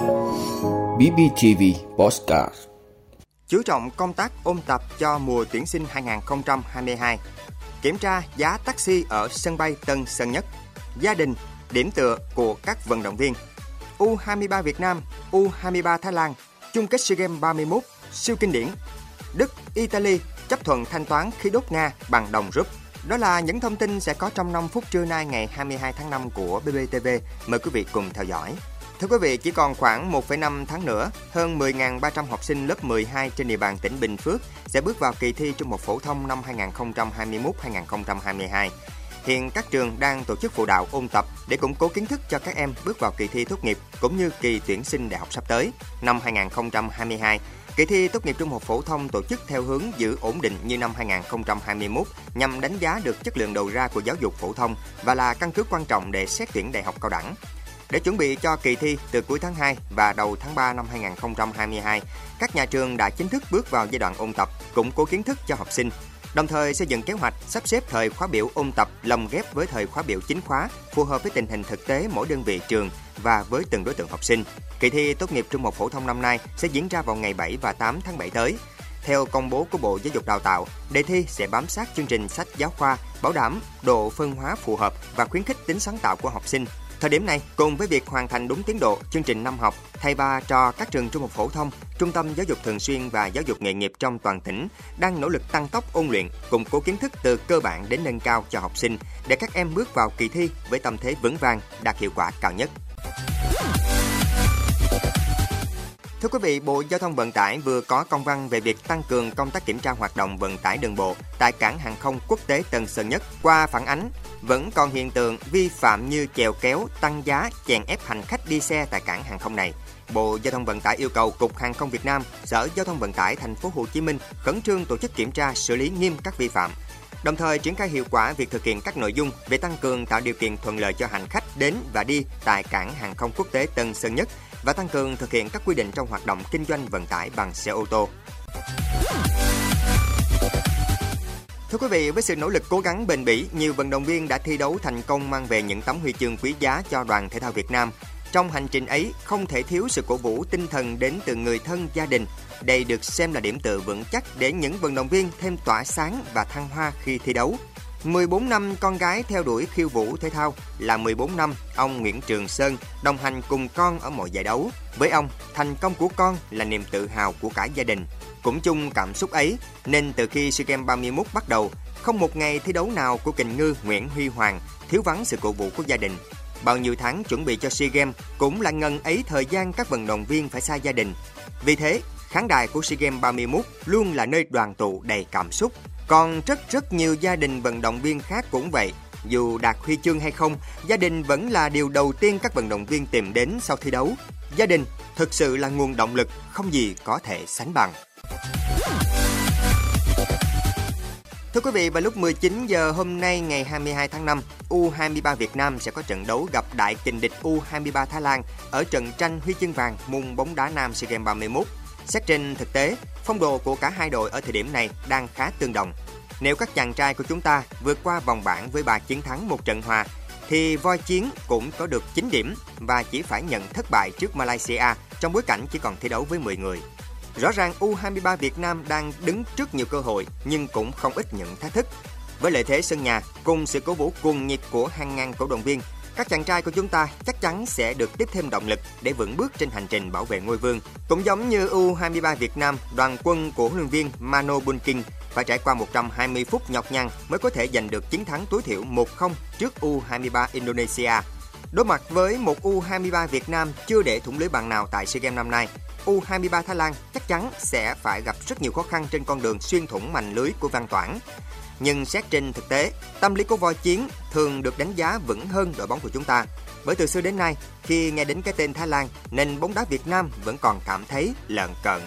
BBTV Postcard. Chú trọng công tác ôn tập cho mùa tuyển sinh 2022 Kiểm tra giá taxi ở sân bay Tân Sơn Nhất. Gia đình, điểm tựa của các vận động viên. U23 Việt Nam, U23 Thái Lan chung kết SEA Games 31 siêu kinh điển. Đức, Italy chấp thuận thanh toán khí đốt Nga bằng đồng rúp. Đó là những thông tin sẽ có trong 5 phút trưa nay ngày 22 tháng 5 của BBTV. Mời quý vị cùng theo dõi. Thưa quý vị, chỉ còn khoảng 1,5 tháng nữa, hơn 10.300 học sinh lớp 12 trên địa bàn tỉnh Bình Phước sẽ bước vào kỳ thi trung học phổ thông năm 2021-2022. Hiện các trường đang tổ chức phụ đạo ôn tập để củng cố kiến thức cho các em bước vào kỳ thi tốt nghiệp cũng như kỳ tuyển sinh đại học sắp tới. Năm 2022, Kỳ thi tốt nghiệp trung học phổ thông tổ chức theo hướng giữ ổn định như năm 2021 nhằm đánh giá được chất lượng đầu ra của giáo dục phổ thông và là căn cứ quan trọng để xét tuyển đại học cao đẳng. Để chuẩn bị cho kỳ thi từ cuối tháng 2 và đầu tháng 3 năm 2022, các nhà trường đã chính thức bước vào giai đoạn ôn tập, củng cố kiến thức cho học sinh, đồng thời xây dựng kế hoạch sắp xếp thời khóa biểu ôn tập lồng ghép với thời khóa biểu chính khóa phù hợp với tình hình thực tế mỗi đơn vị trường và với từng đối tượng học sinh. Kỳ thi tốt nghiệp trung học phổ thông năm nay sẽ diễn ra vào ngày 7 và 8 tháng 7 tới. Theo công bố của Bộ Giáo dục Đào tạo, đề thi sẽ bám sát chương trình sách giáo khoa, bảo đảm độ phân hóa phù hợp và khuyến khích tính sáng tạo của học sinh Thời điểm này, cùng với việc hoàn thành đúng tiến độ chương trình năm học, thầy ba cho các trường trung học phổ thông, trung tâm giáo dục thường xuyên và giáo dục nghề nghiệp trong toàn tỉnh đang nỗ lực tăng tốc ôn luyện, củng cố kiến thức từ cơ bản đến nâng cao cho học sinh để các em bước vào kỳ thi với tâm thế vững vàng, đạt hiệu quả cao nhất. Thưa quý vị, Bộ Giao thông Vận tải vừa có công văn về việc tăng cường công tác kiểm tra hoạt động vận tải đường bộ tại cảng hàng không quốc tế Tân Sơn Nhất. Qua phản ánh, vẫn còn hiện tượng vi phạm như chèo kéo, tăng giá, chèn ép hành khách đi xe tại cảng hàng không này. Bộ Giao thông Vận tải yêu cầu Cục Hàng không Việt Nam, Sở Giao thông Vận tải thành phố Hồ Chí Minh khẩn trương tổ chức kiểm tra, xử lý nghiêm các vi phạm. Đồng thời triển khai hiệu quả việc thực hiện các nội dung về tăng cường tạo điều kiện thuận lợi cho hành khách đến và đi tại cảng hàng không quốc tế Tân Sơn Nhất và tăng cường thực hiện các quy định trong hoạt động kinh doanh vận tải bằng xe ô tô. Thưa quý vị, với sự nỗ lực cố gắng bền bỉ, nhiều vận động viên đã thi đấu thành công mang về những tấm huy chương quý giá cho đoàn thể thao Việt Nam. Trong hành trình ấy, không thể thiếu sự cổ vũ tinh thần đến từ người thân gia đình. Đây được xem là điểm tựa vững chắc để những vận động viên thêm tỏa sáng và thăng hoa khi thi đấu. 14 năm con gái theo đuổi khiêu vũ thể thao là 14 năm ông Nguyễn Trường Sơn đồng hành cùng con ở mọi giải đấu. Với ông, thành công của con là niềm tự hào của cả gia đình. Cũng chung cảm xúc ấy, nên từ khi SEA Games 31 bắt đầu, không một ngày thi đấu nào của kình ngư Nguyễn Huy Hoàng thiếu vắng sự cổ vũ của gia đình. Bao nhiêu tháng chuẩn bị cho SEA Games cũng là ngần ấy thời gian các vận động viên phải xa gia đình. Vì thế, khán đài của SEA Games 31 luôn là nơi đoàn tụ đầy cảm xúc. Còn rất rất nhiều gia đình vận động viên khác cũng vậy. Dù đạt huy chương hay không, gia đình vẫn là điều đầu tiên các vận động viên tìm đến sau thi đấu. Gia đình thực sự là nguồn động lực không gì có thể sánh bằng. Thưa quý vị, vào lúc 19 giờ hôm nay ngày 22 tháng 5, U23 Việt Nam sẽ có trận đấu gặp đại kình địch U23 Thái Lan ở trận tranh huy chương vàng môn bóng đá nam SEA Games 31. Xét trên thực tế, phong độ của cả hai đội ở thời điểm này đang khá tương đồng. Nếu các chàng trai của chúng ta vượt qua vòng bảng với 3 chiến thắng một trận hòa, thì voi chiến cũng có được 9 điểm và chỉ phải nhận thất bại trước Malaysia trong bối cảnh chỉ còn thi đấu với 10 người. Rõ ràng U23 Việt Nam đang đứng trước nhiều cơ hội nhưng cũng không ít những thách thức. Với lợi thế sân nhà cùng sự cổ vũ cuồng nhiệt của hàng ngàn cổ động viên, các chàng trai của chúng ta chắc chắn sẽ được tiếp thêm động lực để vững bước trên hành trình bảo vệ ngôi vương. Cũng giống như U23 Việt Nam, đoàn quân của huấn luyện viên Mano Bunking phải trải qua 120 phút nhọc nhằn mới có thể giành được chiến thắng tối thiểu 1-0 trước U23 Indonesia. Đối mặt với một U23 Việt Nam chưa để thủng lưới bàn nào tại SEA Games năm nay, U23 Thái Lan chắc chắn sẽ phải gặp rất nhiều khó khăn trên con đường xuyên thủng mảnh lưới của Văn Toản. Nhưng xét trên thực tế, tâm lý của voi chiến thường được đánh giá vững hơn đội bóng của chúng ta. Bởi từ xưa đến nay, khi nghe đến cái tên Thái Lan, nền bóng đá Việt Nam vẫn còn cảm thấy lợn cợn.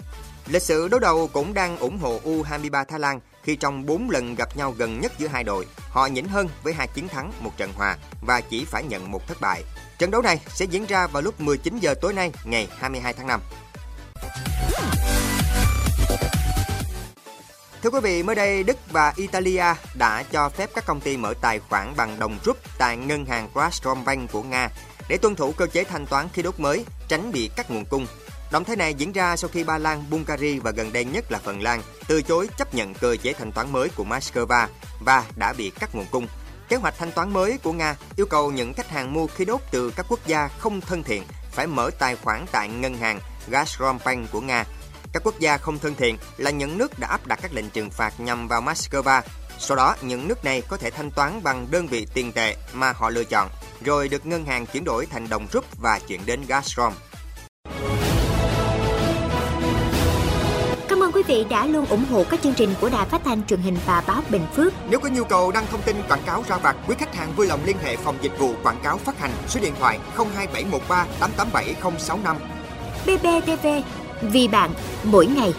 Lịch sử đối đầu cũng đang ủng hộ U23 Thái Lan khi trong 4 lần gặp nhau gần nhất giữa hai đội, họ nhỉnh hơn với hai chiến thắng, một trận hòa và chỉ phải nhận một thất bại. Trận đấu này sẽ diễn ra vào lúc 19 giờ tối nay ngày 22 tháng 5. Thưa quý vị, mới đây Đức và Italia đã cho phép các công ty mở tài khoản bằng đồng rúp tại ngân hàng Gazprom Bank của Nga. để tuân thủ cơ chế thanh toán khí đốt mới, tránh bị cắt nguồn cung. Động thái này diễn ra sau khi Ba Lan, Bulgaria và gần đây nhất là Phần Lan từ chối chấp nhận cơ chế thanh toán mới của Moscow và đã bị cắt nguồn cung. Kế hoạch thanh toán mới của Nga yêu cầu những khách hàng mua khí đốt từ các quốc gia không thân thiện phải mở tài khoản tại ngân hàng Gazprombank của Nga. Các quốc gia không thân thiện là những nước đã áp đặt các lệnh trừng phạt nhằm vào Moscow. Sau đó, những nước này có thể thanh toán bằng đơn vị tiền tệ mà họ lựa chọn, rồi được ngân hàng chuyển đổi thành đồng rúp và chuyển đến Gazprom. Cảm ơn quý vị đã luôn ủng hộ các chương trình của Đài Phát thanh truyền hình và báo Bình Phước. Nếu có nhu cầu đăng thông tin quảng cáo ra vặt, quý khách hàng vui lòng liên hệ phòng dịch vụ quảng cáo phát hành số điện thoại 02713 887065. BBTV, vì bạn, mỗi ngày.